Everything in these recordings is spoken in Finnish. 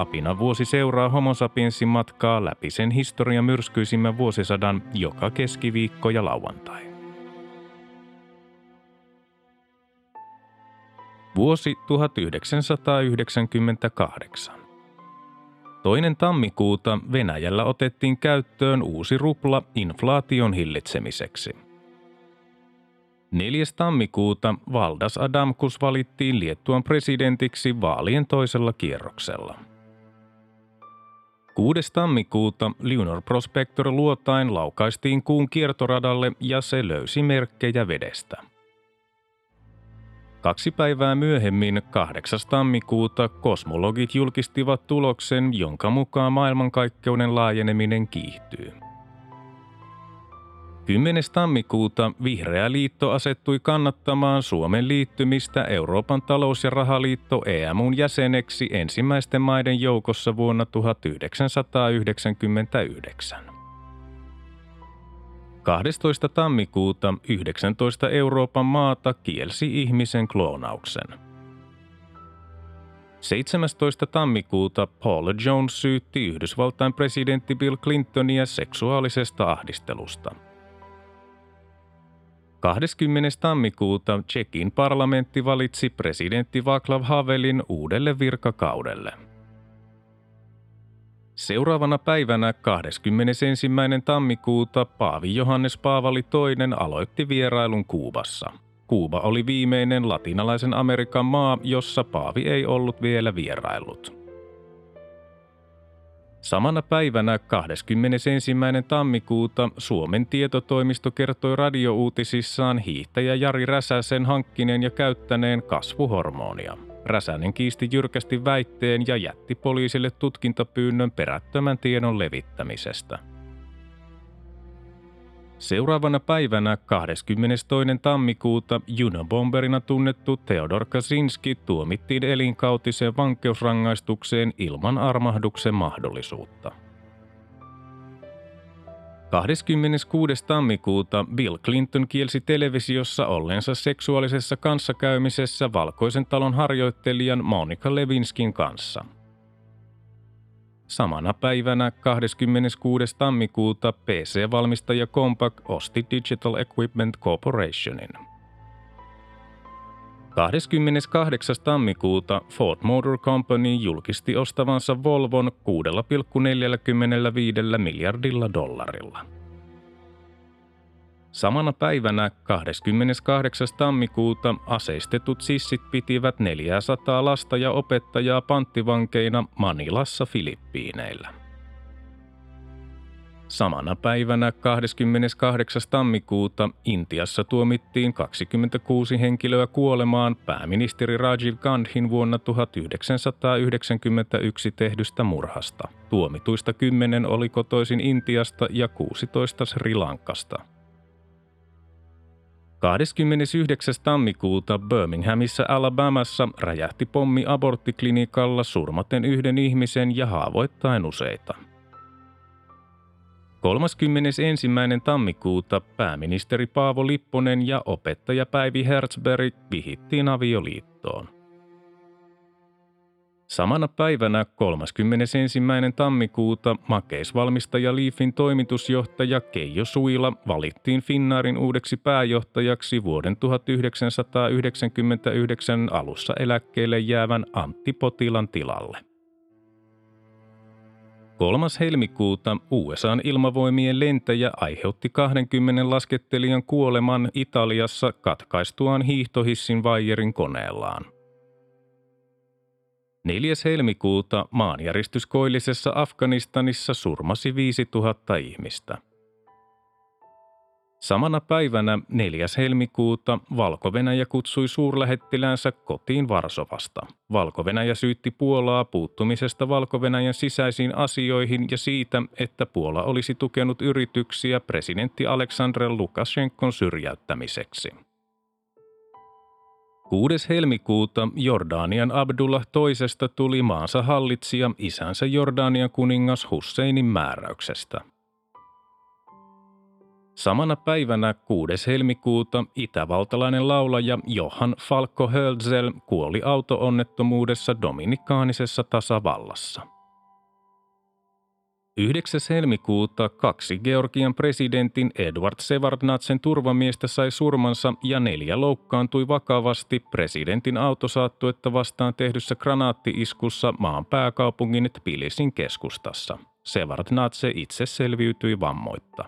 Apina vuosi seuraa Homo sapiensin matkaa läpi sen historian myrskyisimmän vuosisadan joka keskiviikko ja lauantai. Vuosi 1998. Toinen tammikuuta Venäjällä otettiin käyttöön uusi rupla inflaation hillitsemiseksi. 4. tammikuuta Valdas Adamkus valittiin Liettuan presidentiksi vaalien toisella kierroksella. 6. tammikuuta Lunar Prospector luotain laukaistiin kuun kiertoradalle ja se löysi merkkejä vedestä. Kaksi päivää myöhemmin, 8. tammikuuta, kosmologit julkistivat tuloksen, jonka mukaan maailmankaikkeuden laajeneminen kiihtyy. 10. tammikuuta Vihreä liitto asettui kannattamaan Suomen liittymistä Euroopan talous- ja rahaliitto EMUn jäseneksi ensimmäisten maiden joukossa vuonna 1999. 12. tammikuuta 19 Euroopan maata kielsi ihmisen kloonauksen. 17. tammikuuta Paul Jones syytti Yhdysvaltain presidentti Bill Clintonia seksuaalisesta ahdistelusta. 20. tammikuuta Tsekin parlamentti valitsi presidentti Václav Havelin uudelle virkakaudelle – Seuraavana päivänä 21. tammikuuta Paavi Johannes Paavali II aloitti vierailun Kuubassa. Kuuba oli viimeinen latinalaisen Amerikan maa, jossa Paavi ei ollut vielä vieraillut. Samana päivänä 21. tammikuuta Suomen tietotoimisto kertoi radiouutisissaan hiihtäjä Jari Räsäsen hankkinen ja käyttäneen kasvuhormonia – Räsänen kiisti jyrkästi väitteen ja jätti poliisille tutkintapyynnön perättömän tiedon levittämisestä. Seuraavana päivänä 22. tammikuuta junabomberina tunnettu Theodor Kaczynski tuomittiin elinkautiseen vankeusrangaistukseen ilman armahduksen mahdollisuutta. 26. tammikuuta Bill Clinton kielsi televisiossa ollensa seksuaalisessa kanssakäymisessä valkoisen talon harjoittelijan Monica Levinskin kanssa. Samana päivänä 26. tammikuuta PC-valmistaja Compaq osti Digital Equipment Corporationin – 28. tammikuuta Ford Motor Company julkisti ostavansa Volvon 6,45 miljardilla dollarilla. Samana päivänä 28. tammikuuta aseistetut sissit pitivät 400 lasta ja opettajaa panttivankeina Manilassa Filippiineillä. Samana päivänä 28. tammikuuta Intiassa tuomittiin 26 henkilöä kuolemaan pääministeri Rajiv Gandhin vuonna 1991 tehdystä murhasta. Tuomituista 10 oli kotoisin Intiasta ja 16 Sri Lankasta. 29. tammikuuta Birminghamissa Alabamassa räjähti pommi aborttiklinikalla surmaten yhden ihmisen ja haavoittain useita – 31. tammikuuta pääministeri Paavo Lipponen ja opettaja Päivi Herzberg vihittiin avioliittoon. Samana päivänä 31. tammikuuta makeisvalmistaja Leafin toimitusjohtaja Keijo Suila valittiin Finnaarin uudeksi pääjohtajaksi vuoden 1999 alussa eläkkeelle jäävän Antti Potilan tilalle. 3. helmikuuta USAn ilmavoimien lentäjä aiheutti 20 laskettelijan kuoleman Italiassa katkaistuaan hiihtohissin vaijerin koneellaan. 4. helmikuuta maanjäristys koillisessa Afganistanissa surmasi 5000 ihmistä. Samana päivänä 4. helmikuuta valko kutsui suurlähettiläänsä kotiin Varsovasta. valko syytti Puolaa puuttumisesta valko sisäisiin asioihin ja siitä, että Puola olisi tukenut yrityksiä presidentti Aleksandr Lukashenkon syrjäyttämiseksi. 6. helmikuuta Jordanian Abdullah toisesta tuli maansa hallitsija isänsä Jordanian kuningas Husseinin määräyksestä – Samana päivänä 6. helmikuuta itävaltalainen laulaja Johan Falko Hölzel kuoli autoonnettomuudessa Dominikaanisessa tasavallassa. 9. helmikuuta kaksi Georgian presidentin Edward Sevardnatsen turvamiestä sai surmansa ja neljä loukkaantui vakavasti presidentin autosaattuetta vastaan tehdyssä granaattiiskussa maan pääkaupungin Tbilisin keskustassa. Sevardnatse itse selviytyi vammoitta.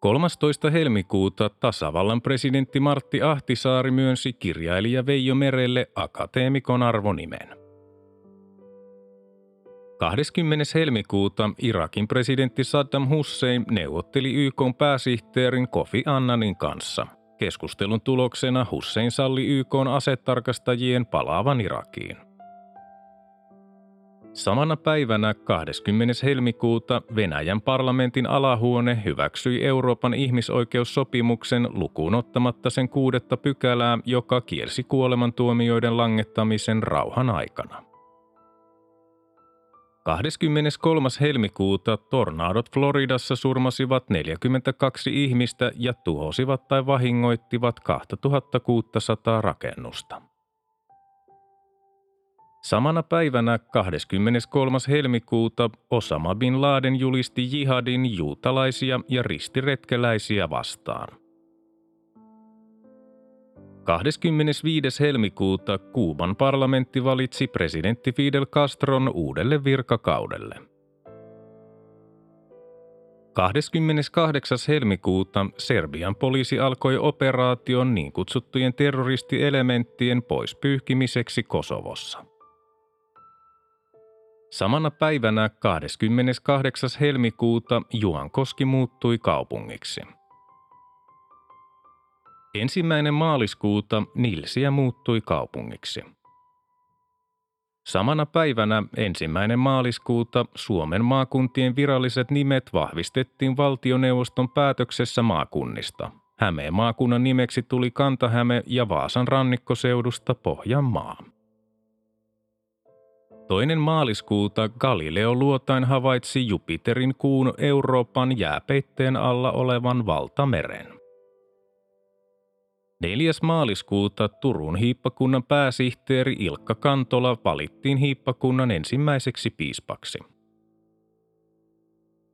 13. helmikuuta tasavallan presidentti Martti Ahtisaari myönsi kirjailija Veijo Merelle akateemikon arvonimen. 20. helmikuuta Irakin presidentti Saddam Hussein neuvotteli YK pääsihteerin Kofi Annanin kanssa. Keskustelun tuloksena Hussein salli YK asetarkastajien palaavan Irakiin. Samana päivänä 20. helmikuuta Venäjän parlamentin alahuone hyväksyi Euroopan ihmisoikeussopimuksen lukuun ottamatta sen kuudetta pykälää, joka kielsi kuolemantuomioiden langettamisen rauhan aikana. 23. helmikuuta tornaadot Floridassa surmasivat 42 ihmistä ja tuhosivat tai vahingoittivat 2600 rakennusta. Samana päivänä 23. helmikuuta Osama bin Laden julisti jihadin juutalaisia ja ristiretkeläisiä vastaan. 25. helmikuuta Kuuban parlamentti valitsi presidentti Fidel Castron uudelle virkakaudelle. 28. helmikuuta Serbian poliisi alkoi operaation niin kutsuttujen terroristielementtien poispyyhkimiseksi Kosovossa. Samana päivänä 28. helmikuuta Juankoski muuttui kaupungiksi. Ensimmäinen maaliskuuta Nilsiä muuttui kaupungiksi. Samana päivänä ensimmäinen maaliskuuta Suomen maakuntien viralliset nimet vahvistettiin valtioneuvoston päätöksessä maakunnista. Hämeen maakunnan nimeksi tuli Kantahäme ja Vaasan rannikkoseudusta Pohjanmaa. Toinen maaliskuuta Galileo luotain havaitsi Jupiterin kuun Euroopan jääpeitteen alla olevan valtameren. 4. maaliskuuta Turun hiippakunnan pääsihteeri Ilkka Kantola valittiin hiippakunnan ensimmäiseksi piispaksi.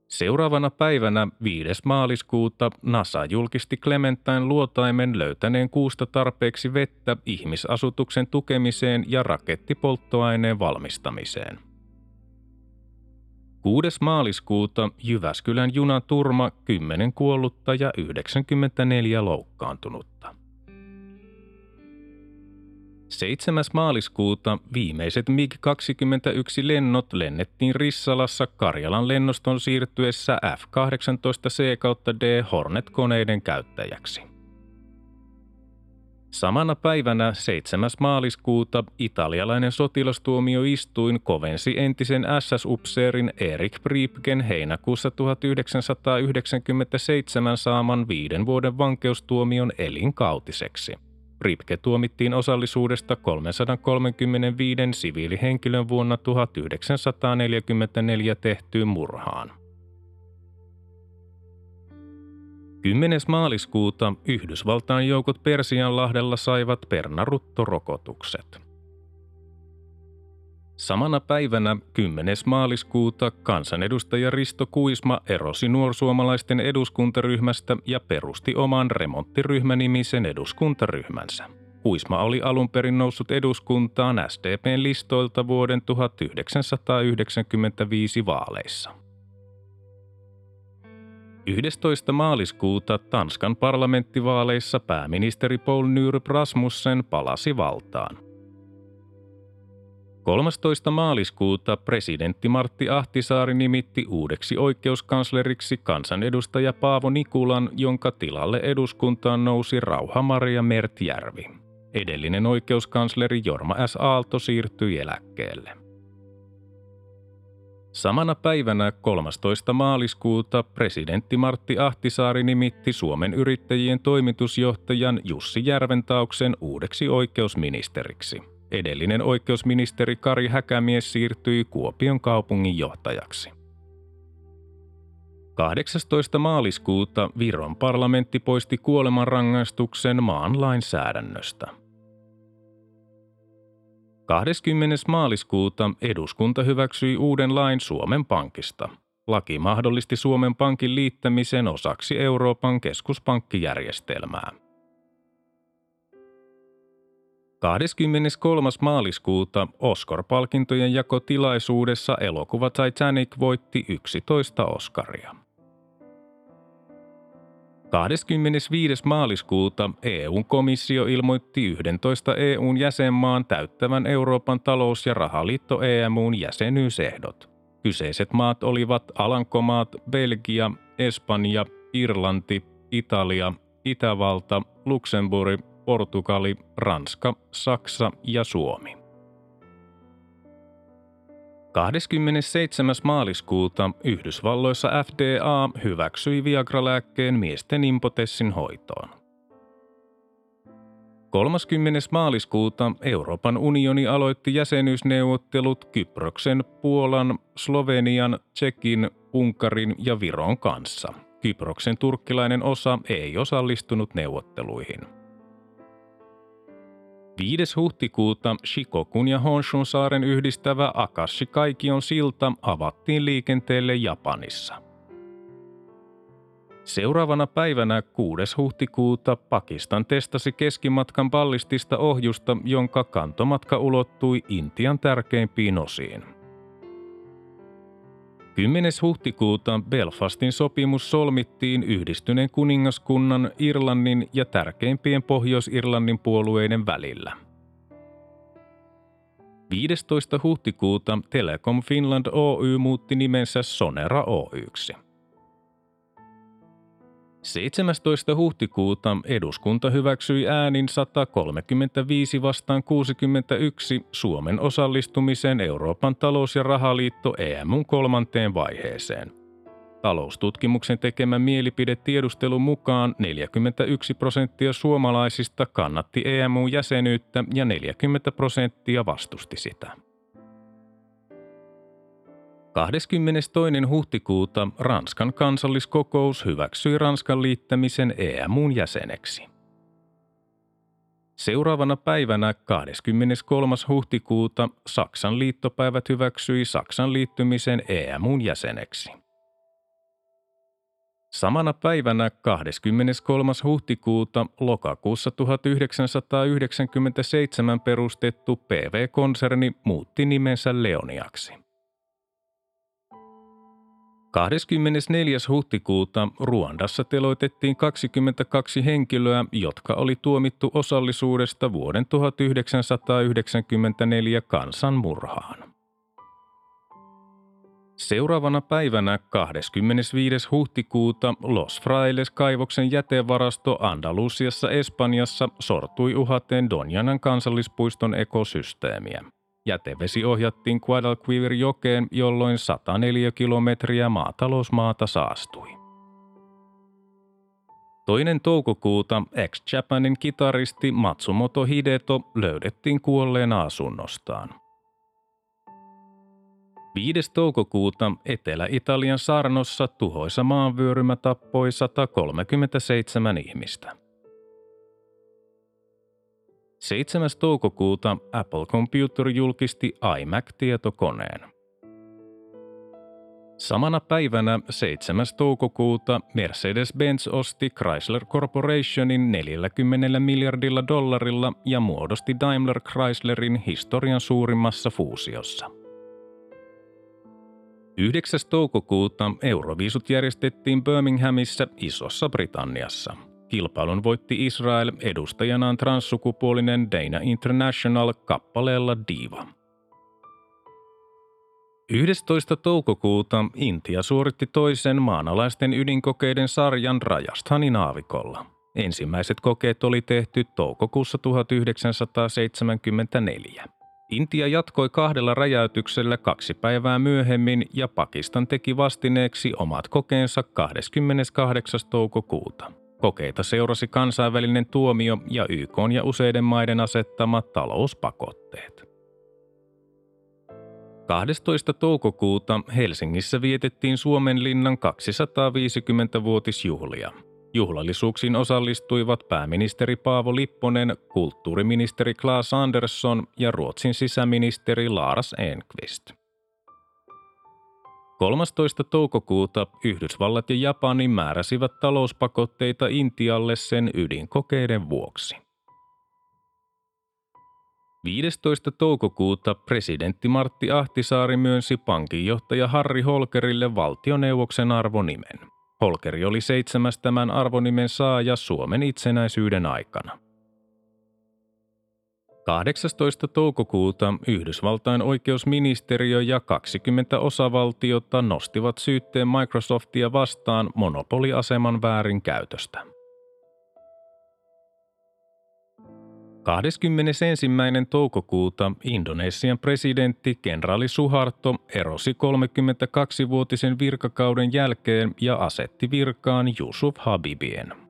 Seuraavana päivänä 5. maaliskuuta NASA julkisti Clementine luotaimen löytäneen kuusta tarpeeksi vettä ihmisasutuksen tukemiseen ja rakettipolttoaineen valmistamiseen. 6. maaliskuuta Jyväskylän junaturma 10 kuollutta ja 94 loukkaantunutta. 7. maaliskuuta viimeiset MiG-21-lennot lennettiin Rissalassa Karjalan lennoston siirtyessä F-18C-D Hornet-koneiden käyttäjäksi. Samana päivänä 7. maaliskuuta italialainen sotilastuomioistuin kovensi entisen SS-upseerin Erik Priepken heinäkuussa 1997 saaman viiden vuoden vankeustuomion elinkautiseksi. Ripke tuomittiin osallisuudesta 335 siviilihenkilön vuonna 1944 tehtyyn murhaan. 10. maaliskuuta Yhdysvaltain joukot Persianlahdella saivat pernaruttorokotukset. Samana päivänä 10. maaliskuuta kansanedustaja Risto Kuisma erosi nuorsuomalaisten eduskuntaryhmästä ja perusti oman remonttiryhmänimisen eduskuntaryhmänsä. Kuisma oli alun perin noussut eduskuntaan SDPn listoilta vuoden 1995 vaaleissa. 11. maaliskuuta Tanskan parlamenttivaaleissa pääministeri Paul Nyrup Rasmussen palasi valtaan. 13. maaliskuuta presidentti Martti Ahtisaari nimitti uudeksi oikeuskansleriksi kansanedustaja Paavo Nikulan, jonka tilalle eduskuntaan nousi Rauha-Maria Mertjärvi. Edellinen oikeuskansleri Jorma S. Aalto siirtyi eläkkeelle. Samana päivänä 13. maaliskuuta presidentti Martti Ahtisaari nimitti Suomen yrittäjien toimitusjohtajan Jussi Järventauksen uudeksi oikeusministeriksi. Edellinen oikeusministeri Kari Häkämies siirtyi Kuopion kaupungin johtajaksi. 18. maaliskuuta Viron parlamentti poisti kuolemanrangaistuksen maan lainsäädännöstä – 20. maaliskuuta eduskunta hyväksyi uuden lain Suomen Pankista. Laki mahdollisti Suomen Pankin liittämisen osaksi Euroopan keskuspankkijärjestelmää. 23. maaliskuuta Oscar-palkintojen jakotilaisuudessa elokuva Titanic voitti 11 Oscaria. 25. maaliskuuta EUn komissio ilmoitti 11 EUn jäsenmaan täyttävän Euroopan talous- ja rahaliitto EMUn jäsenyysehdot. Kyseiset maat olivat Alankomaat, Belgia, Espanja, Irlanti, Italia, Itävalta, Luxemburg, Portugali, Ranska, Saksa ja Suomi. 27. maaliskuuta Yhdysvalloissa FDA hyväksyi Viagra-lääkkeen miesten impotessin hoitoon. 30. maaliskuuta Euroopan unioni aloitti jäsenyysneuvottelut Kyproksen, Puolan, Slovenian, Tsekin, Unkarin ja Viron kanssa. Kyproksen turkkilainen osa ei osallistunut neuvotteluihin. 5. huhtikuuta Shikokun ja Honshun saaren yhdistävä Akashi Kaikion silta avattiin liikenteelle Japanissa. Seuraavana päivänä 6. huhtikuuta Pakistan testasi keskimatkan ballistista ohjusta, jonka kantomatka ulottui Intian tärkeimpiin osiin. 10. huhtikuuta Belfastin sopimus solmittiin yhdistyneen kuningaskunnan, Irlannin ja tärkeimpien Pohjois-Irlannin puolueiden välillä. 15. huhtikuuta Telecom Finland Oy muutti nimensä Sonera Oyksi. 17. huhtikuuta eduskunta hyväksyi äänin 135 vastaan 61 Suomen osallistumisen Euroopan talous- ja rahaliitto EMUn kolmanteen vaiheeseen. Taloustutkimuksen tekemän mielipidetiedustelun mukaan 41 prosenttia suomalaisista kannatti EMU-jäsenyyttä ja 40 prosenttia vastusti sitä. 22. huhtikuuta Ranskan kansalliskokous hyväksyi Ranskan liittämisen EMUn jäseneksi. Seuraavana päivänä 23. huhtikuuta Saksan liittopäivät hyväksyi Saksan liittymisen EMUn jäseneksi. Samana päivänä 23. huhtikuuta lokakuussa 1997 perustettu PV-konserni muutti nimensä Leoniaksi. 24. huhtikuuta Ruandassa teloitettiin 22 henkilöä, jotka oli tuomittu osallisuudesta vuoden 1994 kansanmurhaan. Seuraavana päivänä 25. huhtikuuta Los Frailes-kaivoksen jätevarasto Andalusiassa Espanjassa sortui uhaten Donjanan kansallispuiston ekosysteemiä. Jätevesi ohjattiin Guadalquivir-jokeen, jolloin 104 kilometriä maatalousmaata saastui. Toinen toukokuuta ex-Japanin kitaristi Matsumoto Hideto löydettiin kuolleena asunnostaan. 5. toukokuuta Etelä-Italian Sarnossa tuhoisa maanvyörymä tappoi 137 ihmistä. 7. toukokuuta Apple Computer julkisti iMac-tietokoneen. Samana päivänä 7. toukokuuta Mercedes-Benz osti Chrysler Corporationin 40 miljardilla dollarilla ja muodosti Daimler Chryslerin historian suurimmassa fuusiossa. 9. toukokuuta Euroviisut järjestettiin Birminghamissa Isossa Britanniassa – Kilpailun voitti Israel edustajanaan transsukupuolinen Dana International kappaleella Diva. 11. toukokuuta Intia suoritti toisen maanalaisten ydinkokeiden sarjan Rajasthanin aavikolla. Ensimmäiset kokeet oli tehty toukokuussa 1974. Intia jatkoi kahdella räjäytyksellä kaksi päivää myöhemmin ja Pakistan teki vastineeksi omat kokeensa 28. toukokuuta. Kokeita seurasi kansainvälinen tuomio ja YK ja useiden maiden asettamat talouspakotteet. 12. toukokuuta Helsingissä vietettiin Suomen linnan 250-vuotisjuhlia. Juhlallisuuksiin osallistuivat pääministeri Paavo Lipponen, kulttuuriministeri Klaas Andersson ja Ruotsin sisäministeri Lars Enqvist. 13. toukokuuta Yhdysvallat ja Japani määräsivät talouspakotteita Intialle sen ydinkokeiden vuoksi. 15. toukokuuta presidentti Martti Ahtisaari myönsi pankinjohtaja Harri Holkerille valtioneuvoksen arvonimen. Holkeri oli seitsemäs tämän arvonimen saaja Suomen itsenäisyyden aikana. 18. toukokuuta Yhdysvaltain oikeusministeriö ja 20 osavaltiota nostivat syytteen Microsoftia vastaan monopoliaseman väärinkäytöstä. 21. toukokuuta Indonesian presidentti kenraali Suharto erosi 32-vuotisen virkakauden jälkeen ja asetti virkaan Yusuf Habibien.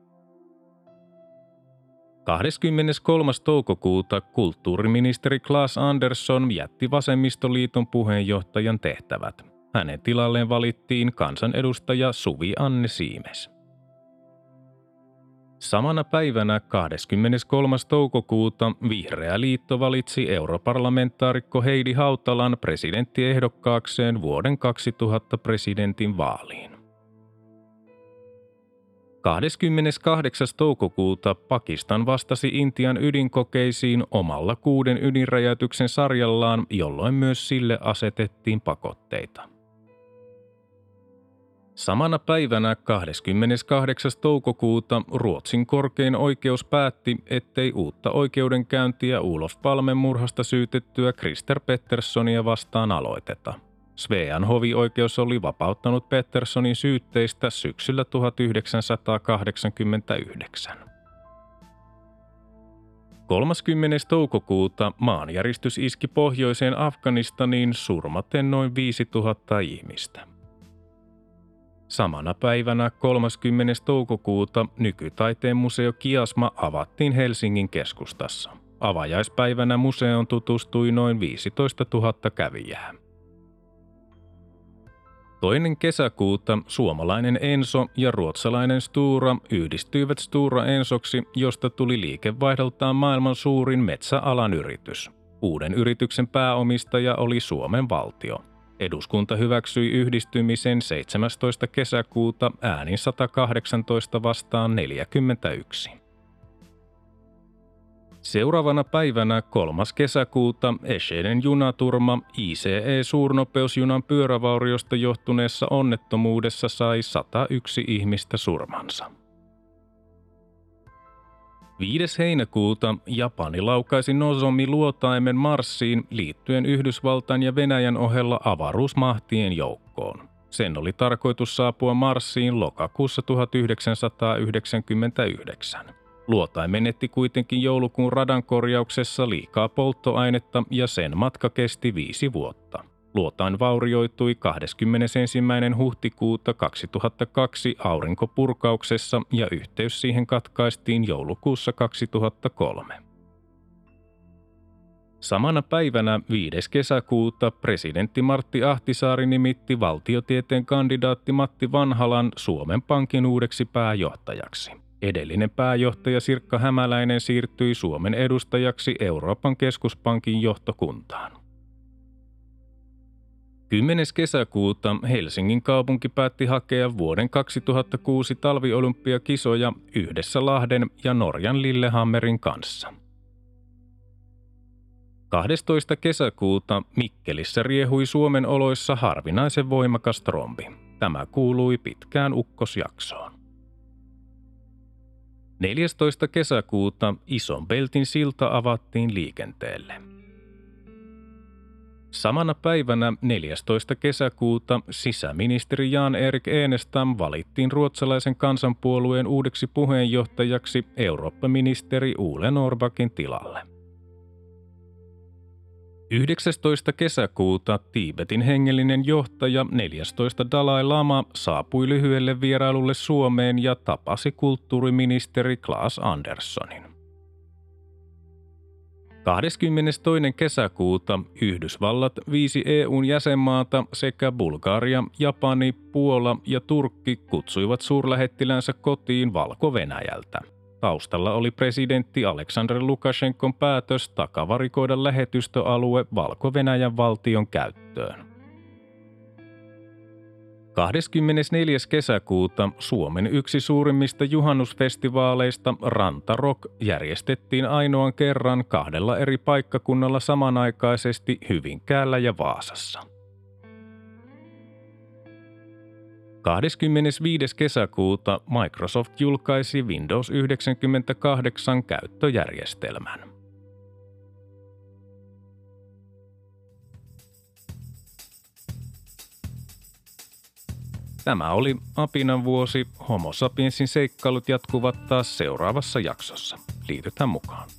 23. toukokuuta kulttuuriministeri Klaas Andersson jätti Vasemmistoliiton puheenjohtajan tehtävät. Hänen tilalleen valittiin kansanedustaja Suvi Anne Siimes. Samana päivänä 23. toukokuuta Vihreä liitto valitsi europarlamentaarikko Heidi Hautalan presidenttiehdokkaakseen vuoden 2000 presidentin vaaliin. 28. toukokuuta Pakistan vastasi Intian ydinkokeisiin omalla kuuden ydinräjäytyksen sarjallaan, jolloin myös sille asetettiin pakotteita. Samana päivänä 28. toukokuuta Ruotsin korkein oikeus päätti, ettei uutta oikeudenkäyntiä Ulof Palmen murhasta syytettyä Krister Petterssonia vastaan aloiteta. Svean hovioikeus oli vapauttanut Petterssonin syytteistä syksyllä 1989. 30. toukokuuta maanjäristys iski pohjoiseen Afganistaniin surmaten noin 5000 ihmistä. Samana päivänä 30. toukokuuta nykytaiteen museo Kiasma avattiin Helsingin keskustassa. Avajaispäivänä museoon tutustui noin 15 000 kävijää. Toinen kesäkuuta suomalainen Enso ja ruotsalainen Stura yhdistyivät Stura Ensoksi, josta tuli liikevaihdoltaan maailman suurin metsäalan yritys. Uuden yrityksen pääomistaja oli Suomen valtio – Eduskunta hyväksyi yhdistymisen 17. kesäkuuta äänin 118 vastaan 41. Seuraavana päivänä 3. kesäkuuta Escheden junaturma ICE-suurnopeusjunan pyörävauriosta johtuneessa onnettomuudessa sai 101 ihmistä surmansa. 5. heinäkuuta Japani laukaisi Nozomi luotaimen Marsiin liittyen Yhdysvaltain ja Venäjän ohella avaruusmahtien joukkoon. Sen oli tarkoitus saapua Marsiin lokakuussa 1999. Luotain menetti kuitenkin joulukuun radan korjauksessa liikaa polttoainetta ja sen matka kesti viisi vuotta. Luotain vaurioitui 21. huhtikuuta 2002 aurinkopurkauksessa ja yhteys siihen katkaistiin joulukuussa 2003. Samana päivänä 5. kesäkuuta presidentti Martti Ahtisaari nimitti valtiotieteen kandidaatti Matti Vanhalan Suomen Pankin uudeksi pääjohtajaksi. Edellinen pääjohtaja Sirkka Hämäläinen siirtyi Suomen edustajaksi Euroopan keskuspankin johtokuntaan. 10. kesäkuuta Helsingin kaupunki päätti hakea vuoden 2006 talviolympiakisoja yhdessä Lahden ja Norjan Lillehammerin kanssa. 12. kesäkuuta Mikkelissä riehui Suomen oloissa harvinaisen voimakas trombi. Tämä kuului pitkään ukkosjaksoon. 14. kesäkuuta Ison Beltin silta avattiin liikenteelle. Samana päivänä 14. kesäkuuta sisäministeri Jan-Erik Enestam valittiin ruotsalaisen kansanpuolueen uudeksi puheenjohtajaksi Eurooppa-ministeri Ule Norbakin tilalle. 19. kesäkuuta Tiibetin hengellinen johtaja 14. Dalai Lama saapui lyhyelle vierailulle Suomeen ja tapasi kulttuuriministeri Klaas Anderssonin. 22. kesäkuuta Yhdysvallat, viisi EUn jäsenmaata sekä Bulgaria, Japani, Puola ja Turkki kutsuivat suurlähettilänsä kotiin Valko-Venäjältä. Taustalla oli presidentti Aleksandr Lukashenkon päätös takavarikoida lähetystöalue Valko-Venäjän valtion käyttöön. 24. kesäkuuta Suomen yksi suurimmista juhannusfestivaaleista Rantarok järjestettiin ainoan kerran kahdella eri paikkakunnalla samanaikaisesti Hyvinkäällä ja Vaasassa. 25. kesäkuuta Microsoft julkaisi Windows 98 käyttöjärjestelmän. Tämä oli Apinan vuosi. Homo sapiensin seikkailut jatkuvat taas seuraavassa jaksossa. Liitytään mukaan.